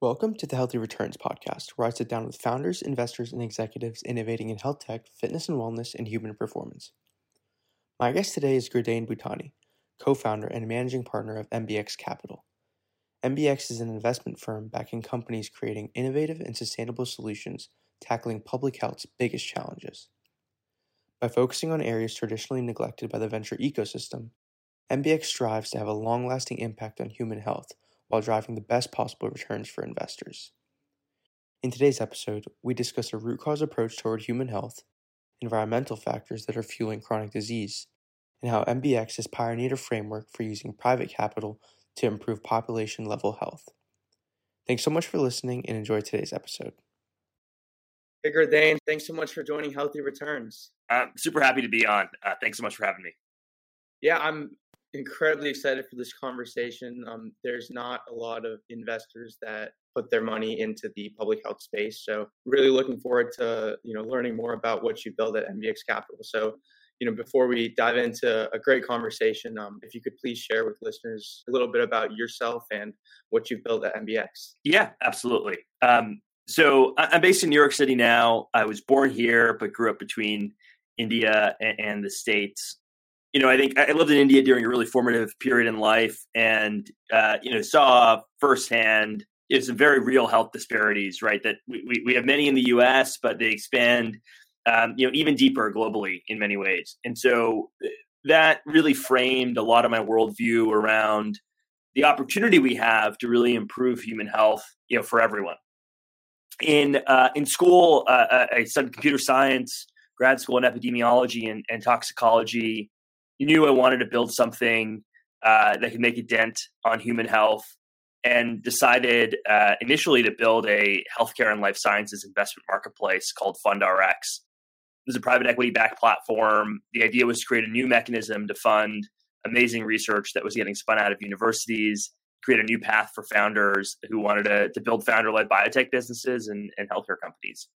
Welcome to the Healthy Returns podcast, where I sit down with founders, investors, and executives innovating in health tech, fitness and wellness, and human performance. My guest today is Gurdane Bhutani, co founder and managing partner of MBX Capital. MBX is an investment firm backing companies creating innovative and sustainable solutions tackling public health's biggest challenges. By focusing on areas traditionally neglected by the venture ecosystem, MBX strives to have a long lasting impact on human health while driving the best possible returns for investors. In today's episode, we discuss a root cause approach toward human health, environmental factors that are fueling chronic disease, and how MBX has pioneered a framework for using private capital to improve population level health. Thanks so much for listening and enjoy today's episode. Hey, Gurdane, thanks so much for joining Healthy Returns. I'm super happy to be on. Uh, thanks so much for having me. Yeah, I'm incredibly excited for this conversation. Um, there's not a lot of investors that put their money into the public health space, so really looking forward to you know learning more about what you build at MBX Capital. So, you know, before we dive into a great conversation, um, if you could please share with listeners a little bit about yourself and what you've built at MBX. Yeah, absolutely. Um, so I'm based in New York City now. I was born here, but grew up between India and, and the States you know, I think I lived in India during a really formative period in life, and uh, you know, saw firsthand you know, some very real health disparities. Right, that we, we have many in the U.S., but they expand, um, you know, even deeper globally in many ways. And so uh, that really framed a lot of my worldview around the opportunity we have to really improve human health, you know, for everyone. In uh, in school, uh, I studied computer science, grad school in epidemiology and, and toxicology knew I wanted to build something uh, that could make a dent on human health and decided uh, initially to build a healthcare and life sciences investment marketplace called FundRx. It was a private equity backed platform. The idea was to create a new mechanism to fund amazing research that was getting spun out of universities, create a new path for founders who wanted to, to build founder led biotech businesses and, and healthcare companies.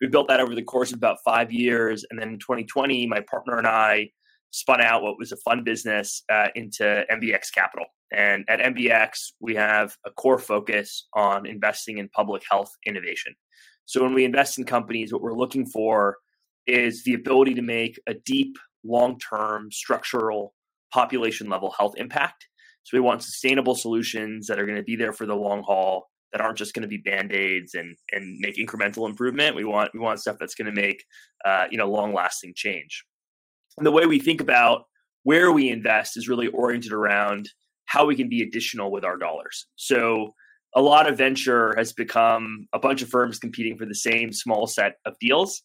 We built that over the course of about five years. And then in 2020, my partner and I spun out what was a fun business uh, into MBX Capital. And at MBX, we have a core focus on investing in public health innovation. So when we invest in companies, what we're looking for is the ability to make a deep, long term, structural, population level health impact. So we want sustainable solutions that are going to be there for the long haul, that aren't just going to be band aids and and make incremental improvement. We want we want stuff that's going to make uh, you know long lasting change. And the way we think about where we invest is really oriented around how we can be additional with our dollars. So a lot of venture has become a bunch of firms competing for the same small set of deals.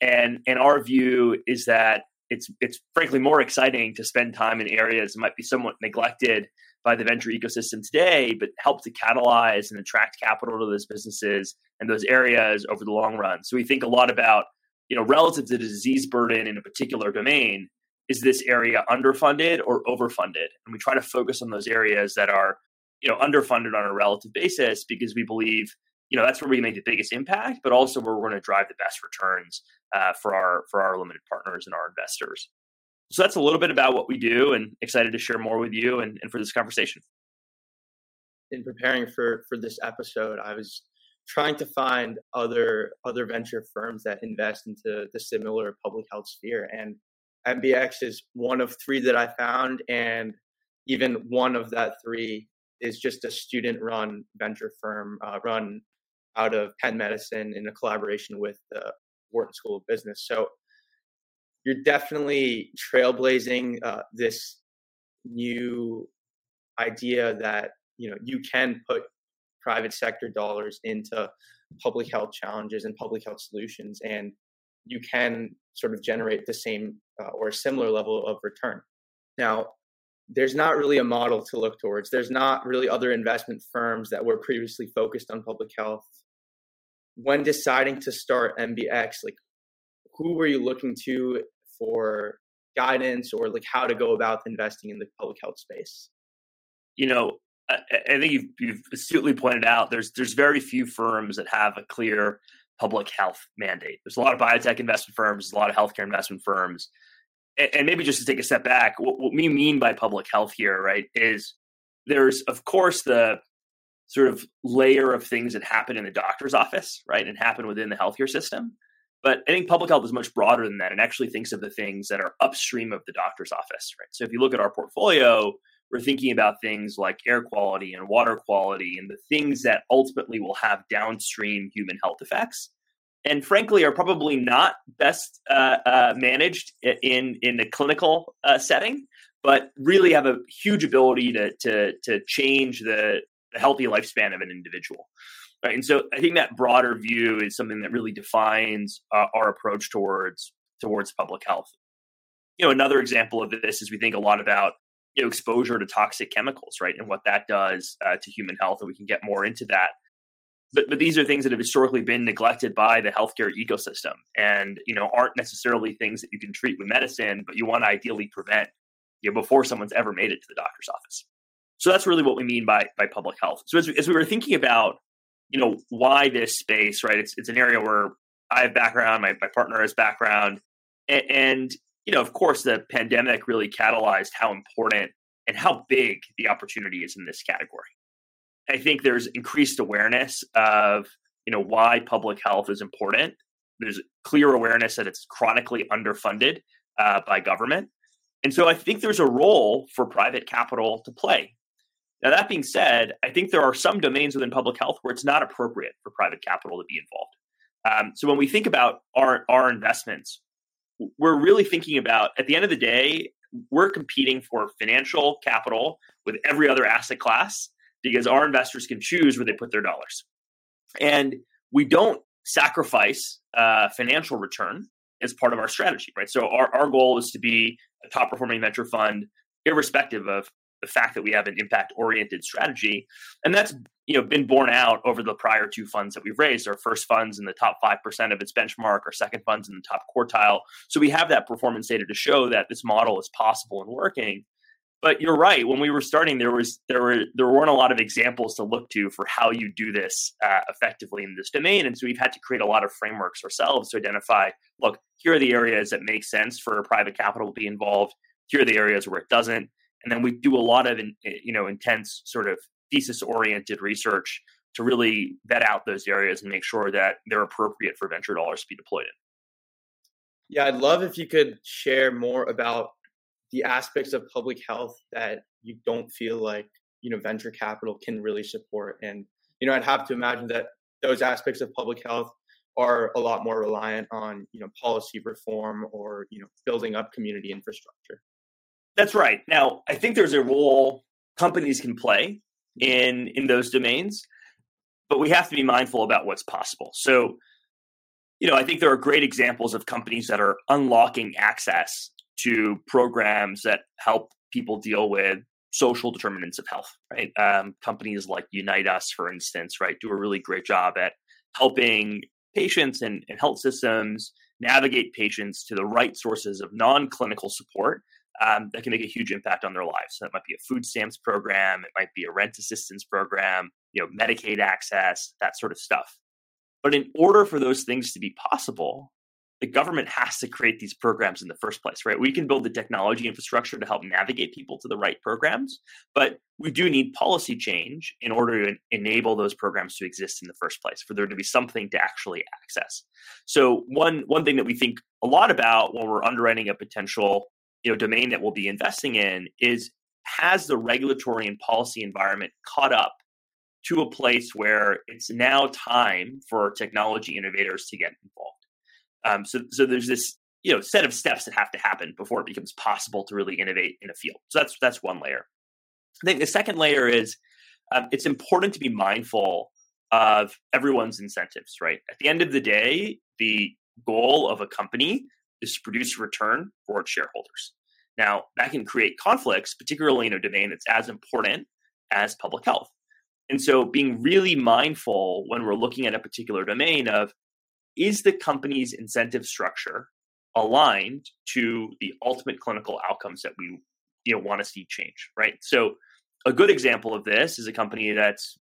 And and our view is that it's it's frankly more exciting to spend time in areas that might be somewhat neglected by the venture ecosystem today, but help to catalyze and attract capital to those businesses and those areas over the long run. So we think a lot about you know, relative to the disease burden in a particular domain, is this area underfunded or overfunded? And we try to focus on those areas that are, you know, underfunded on a relative basis because we believe, you know, that's where we make the biggest impact, but also where we're going to drive the best returns uh, for our for our limited partners and our investors. So that's a little bit about what we do, and excited to share more with you and, and for this conversation. In preparing for for this episode, I was trying to find other other venture firms that invest into the similar public health sphere and mbx is one of three that i found and even one of that three is just a student run venture firm uh, run out of penn medicine in a collaboration with the wharton school of business. So you're definitely trailblazing uh, this new idea that you know you can put private sector dollars into public health challenges and public health solutions and you can sort of generate the same uh, or similar level of return. Now there's not really a model to look towards. There's not really other investment firms that were previously focused on public health. When deciding to start mbx like who were you looking to for guidance or like how to go about investing in the public health space? You know I, think you've, you've astutely pointed out there's there's very few firms that have a clear public health mandate. There's a lot of biotech investment firms, a lot of healthcare investment firms, and, and maybe just to take a step back, what, what we mean by public health here, right, is there's of course the sort of layer of things that happen in the doctor's office, right, and happen within the healthcare system. But I think public health is much broader than that and actually thinks of the things that are upstream of the doctor's office, right? So if you look at our portfolio, we're thinking about things like air quality and water quality and the things that ultimately will have downstream human health effects. And frankly are probably not best uh, uh, managed in in the clinical uh, setting but really have a huge ability to to to change the, the healthy lifespan of an individual. Right and so i think that broader view is something that really defines uh, our approach towards towards public health. You know another example of this is we think a lot about you know exposure to toxic chemicals right and what that does uh, to human health and we can get more into that. But but these are things that have historically been neglected by the healthcare ecosystem and you know aren't necessarily things that you can treat with medicine but you want to ideally prevent you know before someone's ever made it to the doctor's office. So that's really what we mean by by public health. So as, as we were thinking about you know why this space right it's it's an area where i have background my, my partner has background and, and you know of course the pandemic really catalyzed how important and how big the opportunity is in this category I think there's increased awareness of you know why public health is important. There's clear awareness that it's chronically underfunded uh, by government, and so I think there's a role for private capital to play. Now that being said, I think there are some domains within public health where it's not appropriate for private capital to be involved. Um, so when we think about our our investments, we're really thinking about at the end of the day, we're competing for financial capital with every other asset class because our investors can choose where they put their dollars. And we don't sacrifice uh, financial return as part of our strategy, right? So our, our goal is to be a top performing venture fund, irrespective of the fact that we have an impact oriented strategy. And that's you know been borne out over the prior two funds that we've raised. Our first funds in the top five percent of its benchmark, our second funds in the top quartile. So we have that performance data to show that this model is possible and working. But you're right. When we were starting, there was there were there weren't a lot of examples to look to for how you do this uh, effectively in this domain, and so we've had to create a lot of frameworks ourselves to identify. Look, here are the areas that make sense for private capital to be involved. Here are the areas where it doesn't, and then we do a lot of eh, you know intense sort of thesis oriented research to really vet out those areas and make sure that they're appropriate for venture dollars to be deployed in. Yeah, I'd love if you could share more about the aspects of public health that you don't feel like you know venture capital can really support and you know i'd have to imagine that those aspects of public health are a lot more reliant on you know policy reform or you know building up community infrastructure that's right now i think there's a role companies can play in in those domains but we have to be mindful about what's possible so you know i think there are great examples of companies that are unlocking access to programs that help people deal with social determinants of health, right? Um, companies like Unite Us, for instance, right, do a really great job at helping patients and, and health systems navigate patients to the right sources of non-clinical support um, that can make a huge impact on their lives. So it might be a food stamps program, it might be a rent assistance program, you know, Medicaid access, that sort of stuff. But in order for those things to be possible, the government has to create these programs in the first place, right? We can build the technology infrastructure to help navigate people to the right programs, but we do need policy change in order to enable those programs to exist in the first place, for there to be something to actually access. So one one thing that we think a lot about when we're underwriting a potential you know domain that we'll be investing in is has the regulatory and policy environment caught up to a place where it's now time for technology innovators to get involved um, so, so there's this you know set of steps that have to happen before it becomes possible to really innovate in a field. So that's that's one layer. I think the second layer is um, it's important to be mindful of everyone's incentives. Right at the end of the day, the goal of a company is to produce a return for its shareholders. Now that can create conflicts, particularly in a domain that's as important as public health. And so being really mindful when we're looking at a particular domain of is the company's incentive structure aligned to the ultimate clinical outcomes that we you know want to see change right so a good example of this is a company that's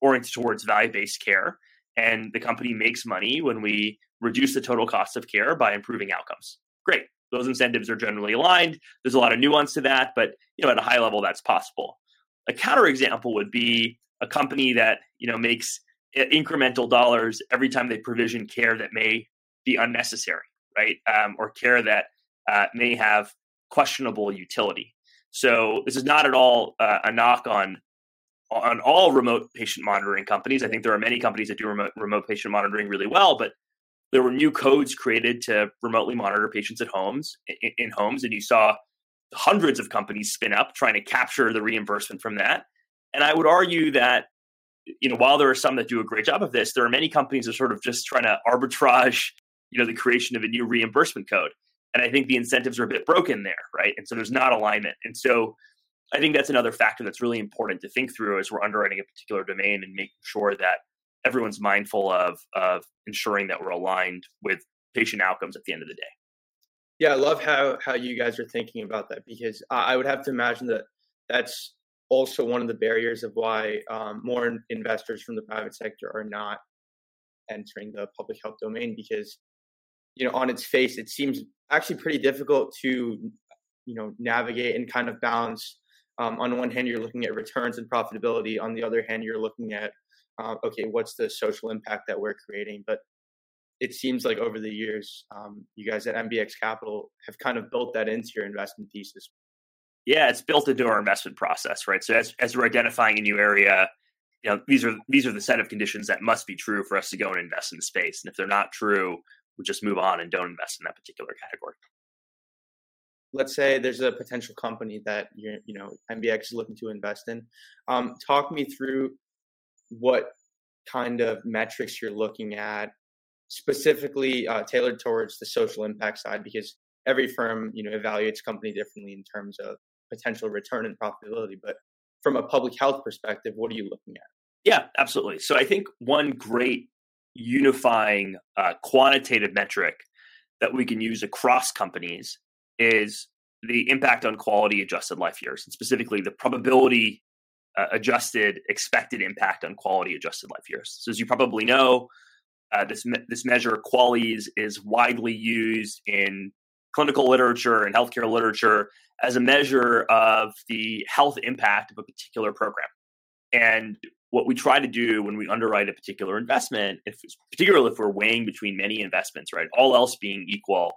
oriented towards value-based care and the company makes money when we reduce the total cost of care by improving outcomes great those incentives are generally aligned there's a lot of nuance to that but you know at a high level that's possible a counterexample would be a company that you know makes incremental dollars every time they provision care that may be unnecessary, right? Um, or care that uh, may have questionable utility. So this is not at all uh, a knock on on all remote patient monitoring companies. I think there are many companies that do remote, remote patient monitoring really well, but there were new codes created to remotely monitor patients at homes in, in homes, and you saw hundreds of companies spin up trying to capture the reimbursement from that. And I would argue that you know while there are some that do a great job of this, there are many companies that are sort of just trying to arbitrage you know the creation of a new reimbursement code and I think the incentives are a bit broken there, right? And so there's not alignment. And so I think that's another factor that's really important to think through as we're underwriting a particular domain and making sure that everyone's mindful of of ensuring that we're aligned with patient outcomes at the end of the day. Yeah, I love how how you guys are thinking about that because I would have to imagine that that's also one of the barriers of why um, more investors from the private sector are not entering the public health domain because you know on its face it seems actually pretty difficult to you know navigate and kind of balance um, on one hand you're looking at returns and profitability. On the other hand you're looking at uh, okay what's the social impact that we're creating? But it seems like over the years um, you guys at mbx capital have kind of built that into your investment thesis. Yeah it's built into our investment process right? So as, as we're identifying a new area you know these are these are the set of conditions that must be true for us to go and invest in space. And if they're not true we just move on and don't invest in that particular category. Let's say there's a potential company that you you know MBX is looking to invest in. Um, talk me through what kind of metrics you're looking at, specifically uh, tailored towards the social impact side, because every firm you know evaluates company differently in terms of potential return and profitability. But from a public health perspective, what are you looking at? Yeah, absolutely. So I think one great unifying uh, quantitative metric that we can use across companies is the impact on quality adjusted life years, and specifically the probability uh, adjusted expected impact on quality adjusted life years. So, as you probably know, uh, this me- this measure QALYs is widely used in clinical literature and healthcare literature as a measure of the health impact of a particular program. And what we try to do when we underwrite a particular investment, if particularly if we're weighing between many investments, right, all else being equal,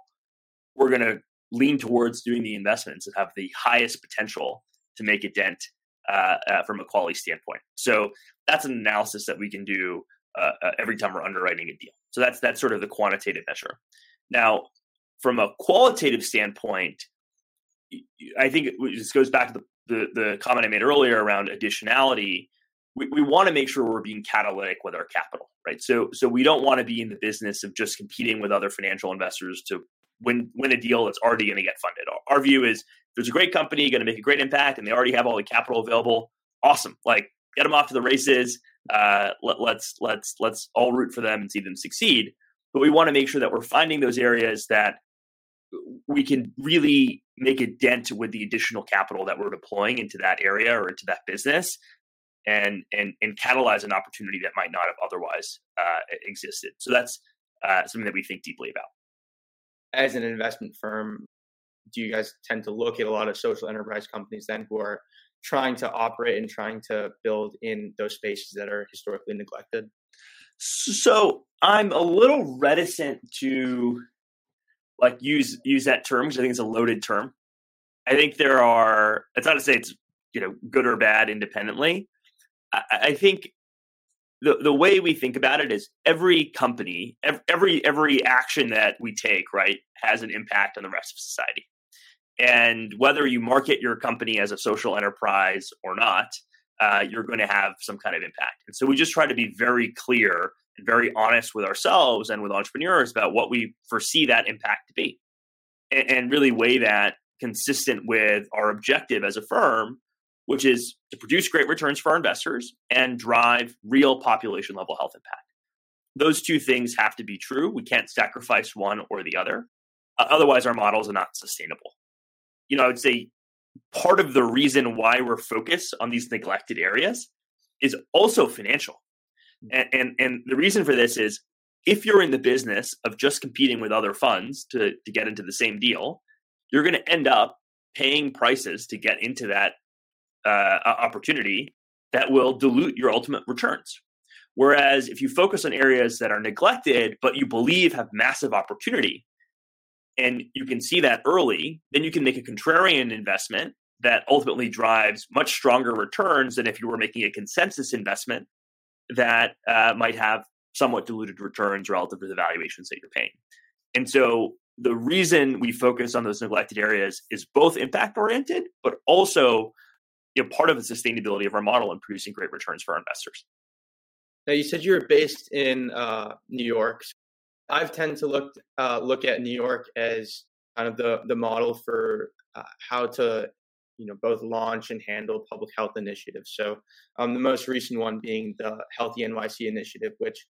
we're going to lean towards doing the investments that have the highest potential to make a dent uh, uh, from a QALY standpoint. So that's an analysis that we can do uh, uh every time we're underwriting a deal. So that's that's sort of the quantitative measure. Now, from a qualitative standpoint, I think this goes back to the, the, the comment I made earlier around additionality we, we want to make sure we're being catalytic with our capital, right? So so we don't want to be in the business of just competing with other financial investors to win win a deal that's already going to get funded. Our, view is there's a great company going to make a great impact, and they already have all the capital available. Awesome, like get them off to the races. Uh, let, let's let's let's all root for them and see them succeed. But we want to make sure that we're finding those areas that we can really make a dent with the additional capital that we're deploying into that area or into that business and and and catalyze an opportunity that might not have otherwise uh, existed. So that's uh, something that we think deeply about. As an investment firm, do you guys tend to look at a lot of social enterprise companies then who are trying to operate and trying to build in those spaces that are historically neglected? So I'm a little reticent to like use use that term because I think it's a loaded term. I think there are. It's not to say it's you know good or bad independently, I, think the the way we think about it is every company, every every action that we take, right, has an impact on the rest of society. And whether you market your company as a social enterprise or not, uh, you're going to have some kind of impact. And so we just try to be very clear and very honest with ourselves and with entrepreneurs about what we foresee that impact to be, and, and really weigh that consistent with our objective as a firm which is to produce great returns for our investors and drive real population level health impact. Those two things have to be true. We can't sacrifice one or the other. Uh, otherwise, our models are not sustainable. You know, I would say part of the reason why we're focused on these neglected areas is also financial. And, and, and the reason for this is if you're in the business of just competing with other funds to, to get into the same deal, you're going to end up paying prices to get into that uh, opportunity that will dilute your ultimate returns. Whereas if you focus on areas that are neglected, but you believe have massive opportunity, and you can see that early, then you can make a contrarian investment that ultimately drives much stronger returns than if you were making a consensus investment that uh, might have somewhat diluted returns relative to the valuations that you're paying. And so the reason we focus on those neglected areas is both impact oriented, but also you know, part of the sustainability of our model and producing great returns for our investors. Now, you said you were based in uh, New York. I've tend to look uh, look at New York as kind of the the model for uh, how to you know both launch and handle public health initiatives. So um, the most recent one being the Healthy NYC initiative, which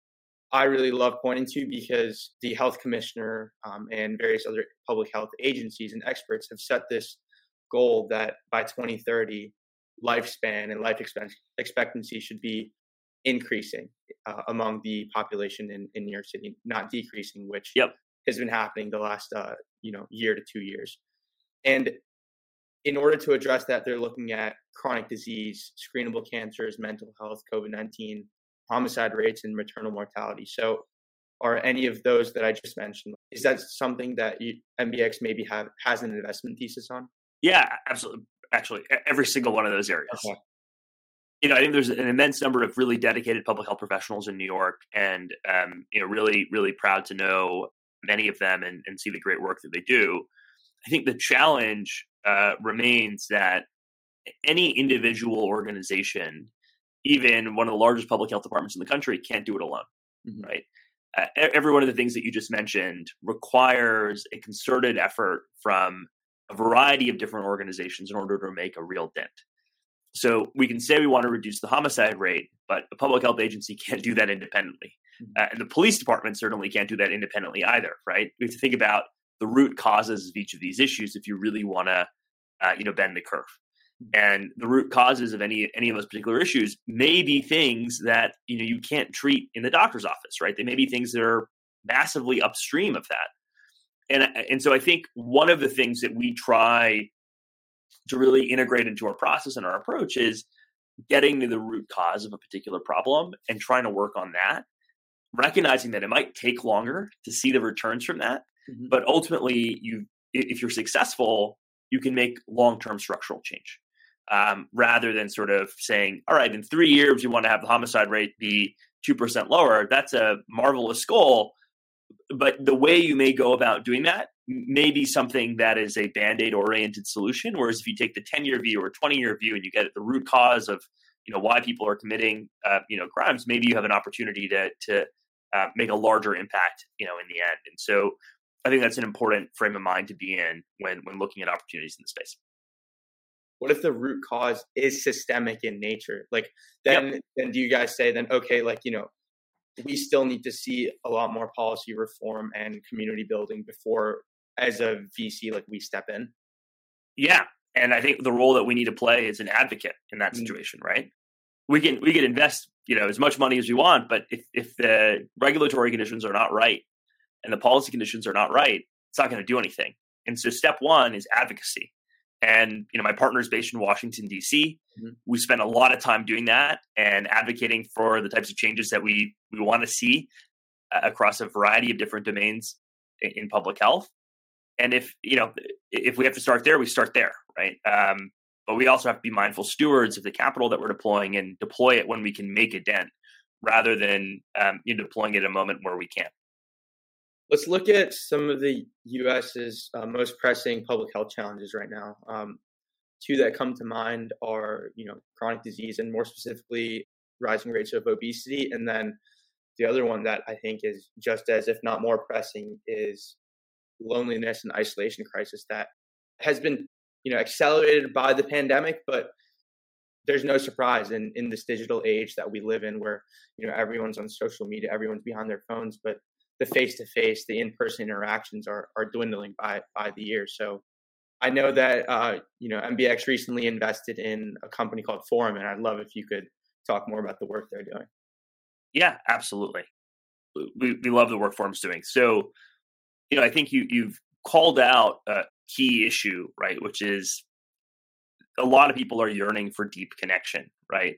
I really love pointing to because the health commissioner um, and various other public health agencies and experts have set this goal that by 2030, lifespan and life expectancy should be increasing uh, among the population in, in New York City, not decreasing, which yep. has been happening the last uh, you know year to two years. And in order to address that, they're looking at chronic disease, screenable cancers, mental health, COVID 19, homicide rates, and maternal mortality. So, are any of those that I just mentioned, is that something that you, MBX maybe have has an investment thesis on? Yeah, absolutely. Actually, every single one of those areas. Okay. You know, I think there's an immense number of really dedicated public health professionals in New York, and um, you know, really, really proud to know many of them and, and see the great work that they do. I think the challenge uh, remains that any individual organization, even one of the largest public health departments in the country, can't do it alone, mm-hmm. right? Uh, every one of the things that you just mentioned requires a concerted effort from a variety of different organizations in order to make a real dent. So we can say we want to reduce the homicide rate, but a public health agency can't do that independently. Mm-hmm. Uh, and the police department certainly can't do that independently either, right? We have to think about the root causes of each of these issues if you really want to uh, you know bend the curve and the root causes of any any of those particular issues may be things that you know you can't treat in the doctor's office right they may be things that are massively upstream of that and and so i think one of the things that we try to really integrate into our process and our approach is getting to the root cause of a particular problem and trying to work on that recognizing that it might take longer to see the returns from that Mm-hmm. But ultimately, you if you're successful, you can make long term structural change. Um, rather than sort of saying, all right, in three years, you want to have the homicide rate be 2% lower. That's a marvelous goal. But the way you may go about doing that may be something that is a band aid oriented solution. Whereas if you take the 10 year view or 20 year view and you get at the root cause of you know why people are committing uh, you know crimes, maybe you have an opportunity to, to uh, make a larger impact you know in the end. And so I think that's an important frame of mind to be in when when looking at opportunities in the space. What if the root cause is systemic in nature? Like then yep. then do you guys say then okay, like you know, we still need to see a lot more policy reform and community building before as a VC like we step in? Yeah. And I think the role that we need to play is an advocate in that mm. situation, mm-hmm. right? We can we can invest, you know, as much money as we want, but if if the regulatory conditions are not right, and the policy conditions are not right, it's not going to do anything. And so step one is advocacy. And you know, my partner is based in Washington D.C. Mm-hmm. We spend a lot of time doing that and advocating for the types of changes that we we want to see uh, across a variety of different domains in, in, public health. And if you know, if we have to start there, we start there, right? Um, but we also have to be mindful stewards of the capital that we're deploying and deploy it when we can make a dent, rather than um, you know, deploying it at a moment where we can't. Let's look at some of the U.S.'s uh, most pressing public health challenges right now. Um, two that come to mind are, you know, chronic disease and more specifically rising rates of obesity, and then the other one that I think is just as, if not more pressing, is loneliness and isolation crisis that has been, you know, accelerated by the pandemic, but there's no surprise in in this digital age that we live in where you know everyone's on social media everyone's behind their phones but the face to face, the in person interactions are are dwindling by by the year. So I know that uh, you know MBX recently invested in a company called Forum, and I'd love if you could talk more about the work they're doing. Yeah, absolutely. We we love the work Forum's doing. So, you know, I think you you've called out a key issue, right? Which is a lot of people are yearning for deep connection, right?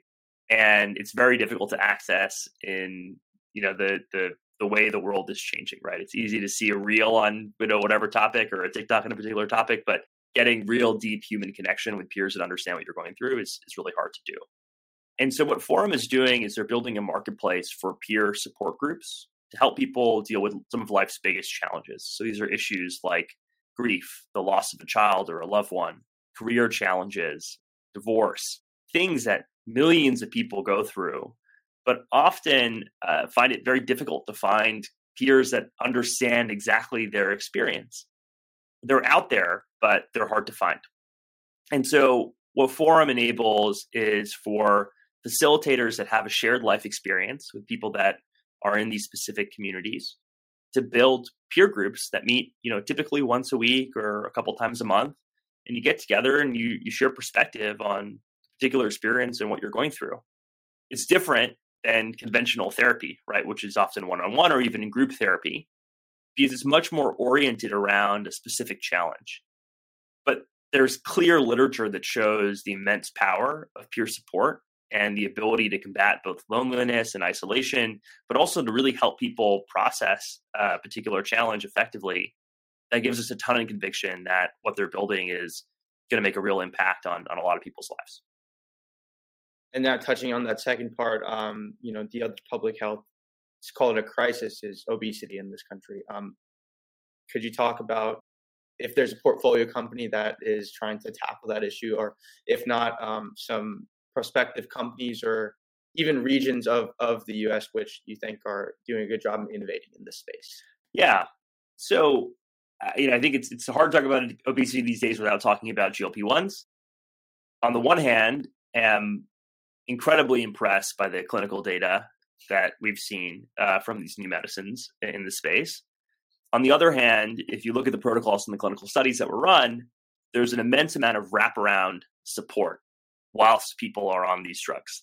and it's very difficult to access in you know the the the way the world is changing. Right, it's easy to see a reel on you know whatever topic or a TikTok on a particular topic, but getting real deep human connection with peers that understand what you're going through is is really hard to do. And so, what Forum is doing is they're building a marketplace for peer support groups to help people deal with some of life's biggest challenges. So, these are issues like grief, the loss of a child or a loved one, career challenges, divorce, things that millions of people go through, but often uh, find it very difficult to find peers that understand exactly their experience. They're out there, but they're hard to find. And so, what Forum enables is for facilitators that have a shared life experience with people that are in these specific communities to build peer groups that meet you know typically once a week or a couple times a month and you get together and you you share perspective on particular experience and what you're going through it's different than conventional therapy right which is often one-on-one or even in group therapy because it's much more oriented around a specific challenge but there's clear literature that shows the immense power of peer support and the ability to combat both loneliness and isolation, but also to really help people process a particular challenge effectively. That gives us a ton of conviction that what they're building is going to make a real impact on, on a lot of people's lives. And now, touching on that second part, um, you know, the other public health, it's called a crisis, is obesity in this country. Um, could you talk about if there's a portfolio company that is trying to tackle that issue, or if not, um, some prospective companies or even regions of, of the US which you think are doing a good job of innovating in this space? Yeah. So, uh, you know, I think it's it's hard to talk about obesity these days without talking about GLP ones. On the one hand, am incredibly impressed by the clinical data that we've seen uh, from these new medicines in the space. On the other hand, if you look at the protocols and the clinical studies that were run, there's an immense amount of wraparound support whilst people are on these drugs.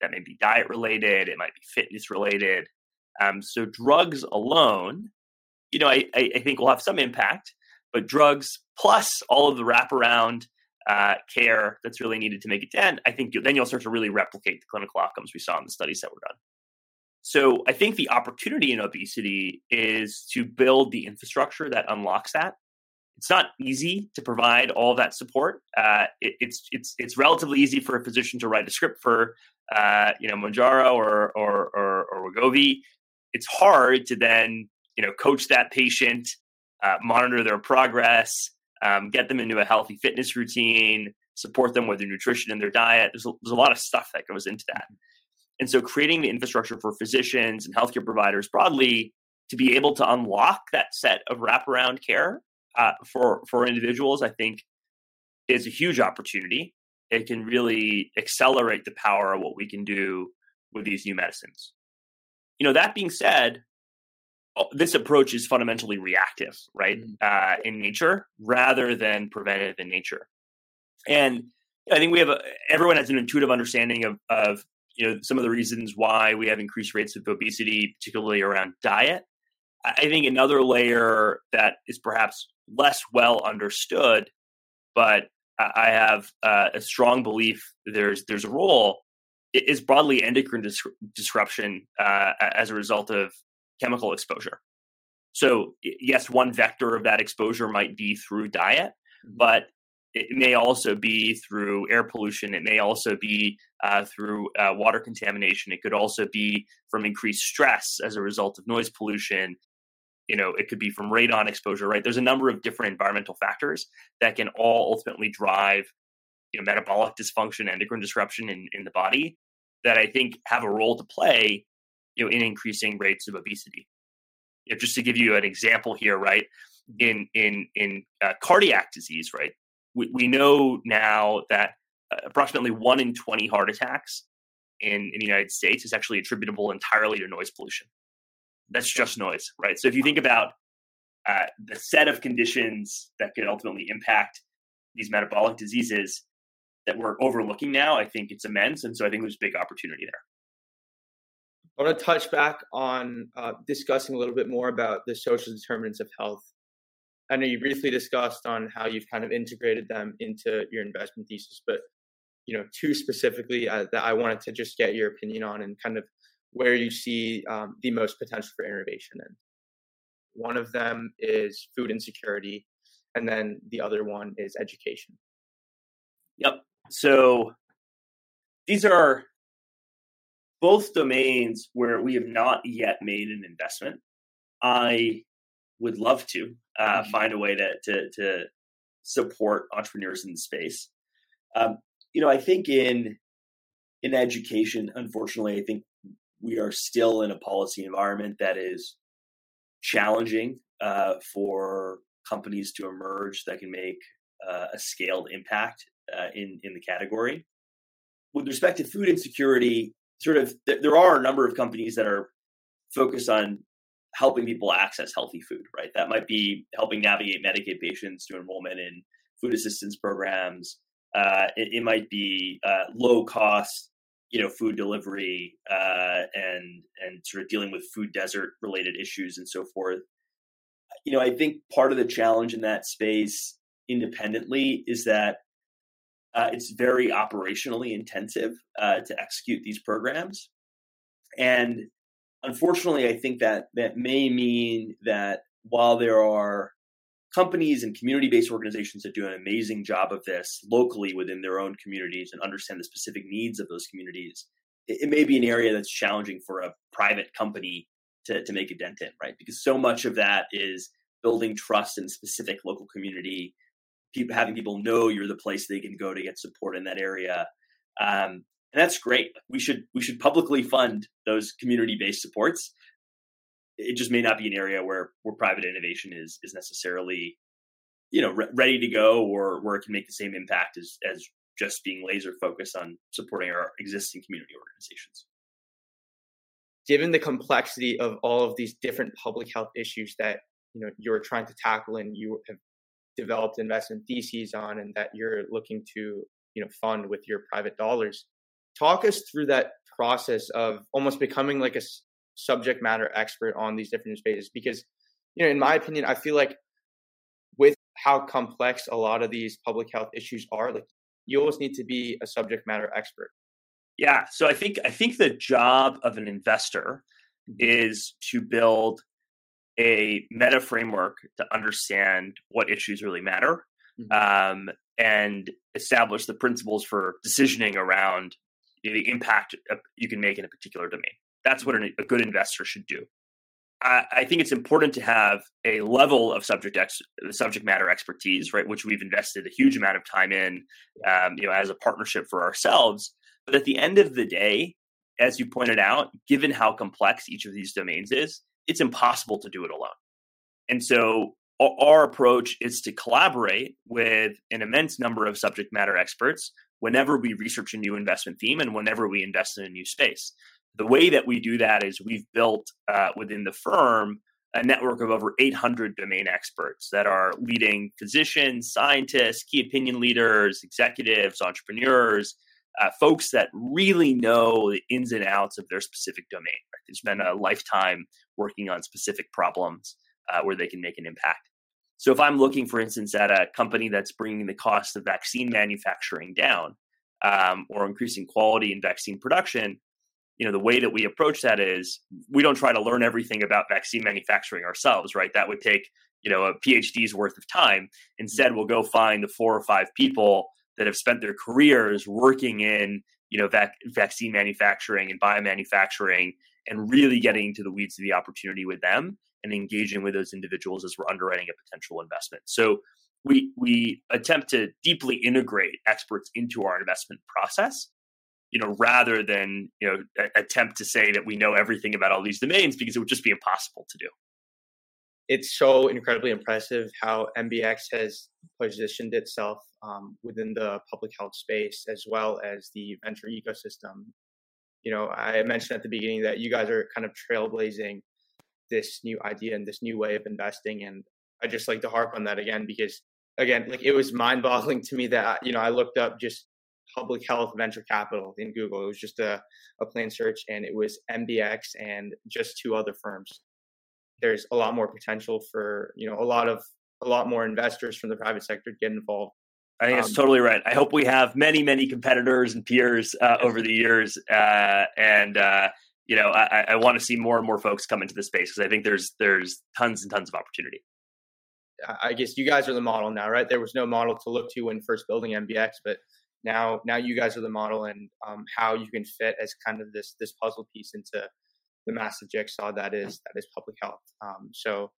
That may be diet related, it might be fitness related. Um, so drugs alone, you know, I, I, think will have some impact, but drugs plus all of the wraparound uh, care that's really needed to make it dent, I think you, then you'll start to really replicate the clinical outcomes we saw in the studies that were done. So I think the opportunity in obesity is to build the infrastructure that unlocks that it's not easy to provide all that support. Uh, it, it's it's it's relatively easy for a physician to write a script for uh, you know Mounjaro or or or, or Wegovy. It's hard to then you know coach that patient, uh, monitor their progress, um, get them into a healthy fitness routine, support them with their nutrition and their diet. There's a, there's a lot of stuff that goes into that. And so creating the infrastructure for physicians and healthcare providers broadly to be able to unlock that set of wraparound care uh, for for individuals, I think is a huge opportunity. It can really accelerate the power of what we can do with these new medicines. You know, that being said, oh, this approach is fundamentally reactive, right, mm-hmm. uh, in nature rather than preventive in nature. And I think we have a, everyone has an intuitive understanding of, of you know some of the reasons why we have increased rates of obesity, particularly around diet. I think another layer that is perhaps less well understood, but I have uh, a strong belief there's there's a role is broadly endocrine dis- disruption uh, as a result of chemical exposure. So yes, one vector of that exposure might be through diet, mm-hmm. but it may also be through air pollution. It may also be uh, through uh, water contamination. It could also be from increased stress as a result of noise pollution you know it could be from radon exposure right there's a number of different environmental factors that can all ultimately drive you know metabolic dysfunction endocrine disruption in, in the body that i think have a role to play you know in increasing rates of obesity if just to give you an example here right in in in uh, cardiac disease right we, we know now that uh, approximately 1 in 20 heart attacks in, in the united states is actually attributable entirely to noise pollution that's just noise, right? So if you think about uh, the set of conditions that could ultimately impact these metabolic diseases that we're overlooking now, I think it's immense, and so I think there's a big opportunity there. I want to touch back on uh, discussing a little bit more about the social determinants of health. I know you briefly discussed on how you've kind of integrated them into your investment thesis, but you know two specifically uh, that I wanted to just get your opinion on and kind of where you see um, the most potential for innovation in. One of them is food insecurity, and then the other one is education. Yep. So these are both domains where we have not yet made an investment. I would love to uh, mm-hmm. find a way to, to, to support entrepreneurs in the space. Um, you know, I think in in education, unfortunately, I think we are still in a policy environment that is challenging uh, for companies to emerge that can make uh, a scaled impact uh, in in the category. With respect to food insecurity, sort of th- there are a number of companies that are focused on helping people access healthy food. Right, that might be helping navigate Medicaid patients to enrollment in food assistance programs. Uh, it, it, might be uh, low cost, you know, food delivery uh, and and sort of dealing with food desert related issues and so forth. You know, I think part of the challenge in that space independently is that uh, it's very operationally intensive uh, to execute these programs, and unfortunately, I think that that may mean that while there are companies and community based organizations that do an amazing job of this locally within their own communities and understand the specific needs of those communities, it, it, may be an area that's challenging for a private company to, to make a dent in, right? Because so much of that is building trust in specific local community, people, having people know you're the place they can go to get support in that area. Um, and that's great. We should we should publicly fund those community based supports it just may not be an area where where private innovation is is necessarily you know re- ready to go or where it can make the same impact as as just being laser focused on supporting our existing community organizations given the complexity of all of these different public health issues that you know you're trying to tackle and you have developed investment theses on and that you're looking to you know fund with your private dollars talk us through that process of almost becoming like a subject matter expert on these different spaces because you know in my opinion i feel like with how complex a lot of these public health issues are like you always need to be a subject matter expert yeah so i think i think the job of an investor mm-hmm. is to build a meta framework to understand what issues really matter mm-hmm. um, and establish the principles for decisioning around the impact you can make in a particular domain that's what a good investor should do. I, I think it's important to have a level of subject ex, subject matter expertise, right, which we've invested a huge amount of time in, um, you know, as a partnership for ourselves. But at the end of the day, as you pointed out, given how complex each of these domains is, it's impossible to do it alone. And so our approach is to collaborate with an immense number of subject matter experts whenever we research a new investment theme and whenever we invest in a new space the way that we do that is we've built uh, within the firm a network of over 800 domain experts that are leading physicians, scientists, key opinion leaders, executives, entrepreneurs, uh, folks that really know the ins and outs of their specific domain. Right? They spend a lifetime working on specific problems uh, where they can make an impact. So, if I'm looking, for instance, at a company that's bringing the cost of vaccine manufacturing down um, or increasing quality in vaccine production, you know the way that we approach that is we don't try to learn everything about vaccine manufacturing ourselves right? That would take you know a phd's worth of time. Instead we'll go find the four or five people that have spent their careers working in you know vac- vaccine manufacturing and biomanufacturing and really getting into the weeds of the opportunity with them and engaging with those individuals as we're underwriting a potential investment so we we attempt to deeply integrate experts into our investment process you know, rather than you know attempt to say that we know everything about all these domains because it would just be impossible to do. It's so incredibly impressive how MBX has positioned itself um, within the public health space as well as the venture ecosystem. You know, I mentioned at the beginning that you guys are kind of trailblazing this new idea and this new way of investing, and I just like to harp on that again because again, like it was mind-boggling to me that you know I looked up just public health venture capital in Google. It was just a, a plain search and it was MBX and just two other firms. There's a lot more potential for, you know, a lot of a lot more investors from the private sector to get involved. I think that's um, totally right. I hope we have many, many competitors and peers uh, over the years, uh, and uh, you know, I, I want to see more and more folks come into the space because I think there's there's tons and tons of opportunity. I guess you guys are the model now, right? There was no model to look to when first building MBX, but now now you guys are the model and um, how you can fit as kind of this this puzzle piece into the massive jigsaw that is that is public health. Um, so,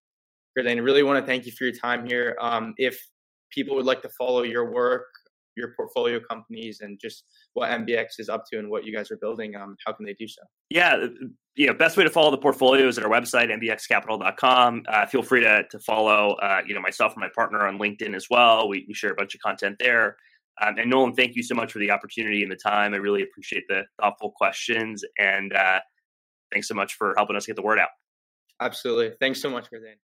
I really want to thank you for your time here. Um, if people would like to follow your work, your portfolio companies, and just what MBX is up to and what you guys are building, um, how can they do so? Yeah, you know, best way to follow the portfolio is at our website, mbxcapital.com. Uh, feel free to, to follow, uh, you know, myself and my partner on LinkedIn as well. We, we share a bunch of content there. Um, and Nolan, thank you so much for the opportunity and the time. I really appreciate the thoughtful questions. And uh, thanks so much for helping us get the word out. Absolutely. Thanks so much, Gurdane.